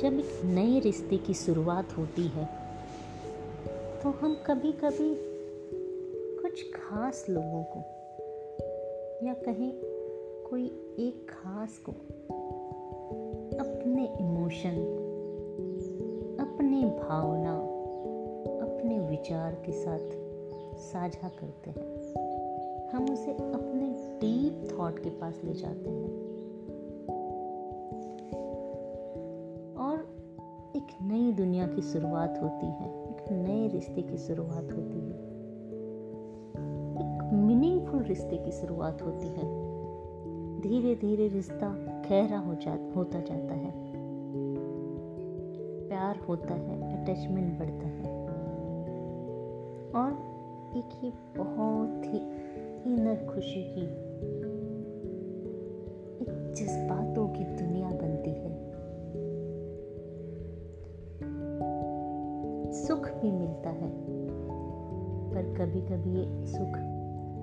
जब एक नए रिश्ते की शुरुआत होती है तो हम कभी कभी कुछ खास लोगों को या कहें कोई एक खास को अपने इमोशन, अपने भावना, अपने विचार के साथ साझा करते हैं। हम उसे अपने डीप थॉट के पास ले जाते हैं। एक नई दुनिया की शुरुआत होती है, एक नए रिश्ते की शुरुआत होती है। एक मीनिंगफुल रिश्ते की शुरुआत होती है। धीरे धीरे रिश्ता गहरा हो जा, होता जाता है। प्यार होता है अटैचमेंट बढ़ता है। और एक ही बहुत ही इनर खुशी की, एक जज्बातों की दुनिया बनती सुख भी मिलता है। पर कभी कभी ये सुख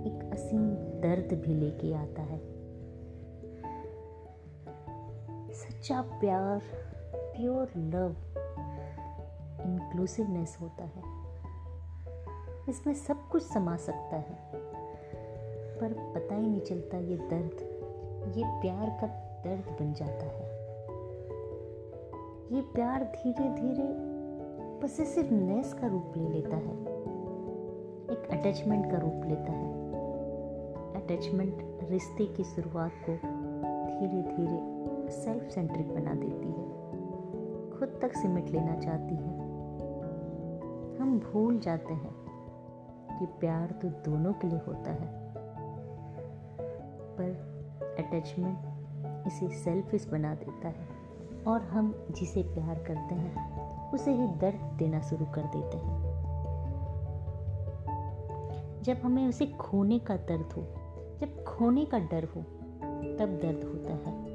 एक असीम दर्द भी लेके आता है। सच्चा प्यार प्योर लव इंक्लूसिवनेस होता है। इसमें सब कुछ समा सकता है। पर पता ही नहीं चलता ये दर्द, ये प्यार का दर्द बन जाता है। ये प्यार धीरे धीरे पसेसिवनेस का रूप ले लेता है। एक अटैचमेंट का रूप लेता है। अटैचमेंट रिश्ते की शुरुआत को धीरे धीरे सेल्फ सेंट्रिक बना देती है। खुद तक सिमट लेना चाहती है। हम भूल जाते हैं कि प्यार तो दोनों के लिए होता है। पर अटैचमेंट इसे सेल्फिश बना देता है। और हम जिसे प्यार करते हैं, उसे ही दर्द देना शुरू कर देते हैं। जब हमें उसे खोने का दर्द हो, जब खोने का डर हो, तब दर्द होता है।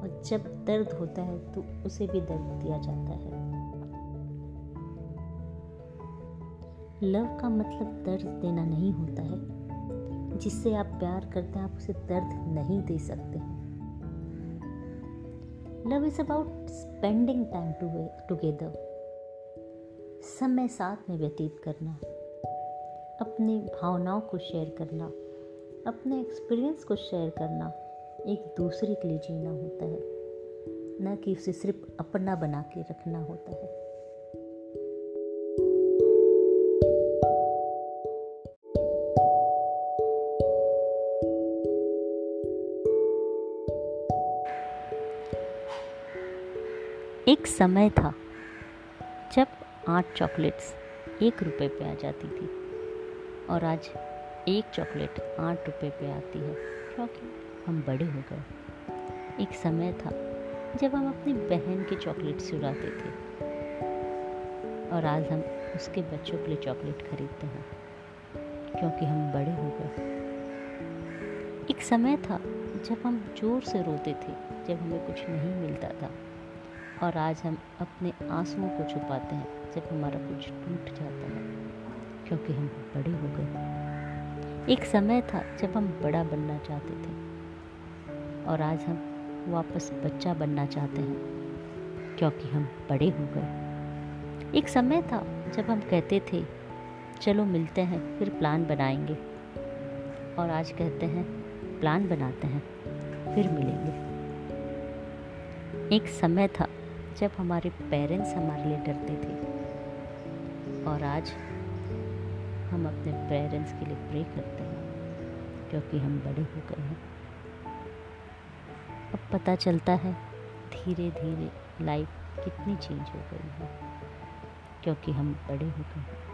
और जब दर्द होता है तो उसे भी दर्द दिया जाता है। लव का मतलब दर्द देना नहीं होता है। जिससे आप प्यार करते हैं, आप उसे दर्द नहीं दे सकते। हैं love is about spending time together समय साथ में व्यतीत करना, अपनी भावनाओं को शेयर करना, अपने एक्सपीरियंस को शेयर करना एक दूसरे के लिए जीना होता है। न कि उसे सिर्फ़ अपना बना के रखना होता है। एक समय था जब आठ चॉकलेट्स एक रुपए पे आ जाती थी और आज एक चॉकलेट आठ रुपए पे आती है, क्योंकि हम बड़े हो गए। एक समय था जब हम अपनी बहन के चॉकलेट चुराते थे और आज हम उसके बच्चों के लिए चॉकलेट खरीदते हैं, क्योंकि हम बड़े हो गए। एक समय था जब हम ज़ोर से रोते थे, जब हमें कुछ नहीं मिलता था। और आज हम अपने आंसुओं को छुपाते हैं जब हमारा कुछ टूट जाता है, क्योंकि हम बड़े हो गए एक समय था जब हम बड़ा बनना चाहते थे, और आज हम वापस बच्चा बनना चाहते हैं, क्योंकि हम बड़े हो गए। एक समय था जब हम कहते थे, चलो मिलते हैं, फिर प्लान बनाएँगे। और आज कहते हैं, प्लान बनाते हैं, फिर मिलेंगे। एक समय था जब हमारे पेरेंट्स हमारे लिए डरते थे। और आज हम अपने पेरेंट्स के लिए प्रे करते हैं, क्योंकि हम बड़े हो गए हैं। अब पता चलता है धीरे धीरे लाइफ कितनी चेंज हो गई है, क्योंकि हम बड़े हो गए हैं।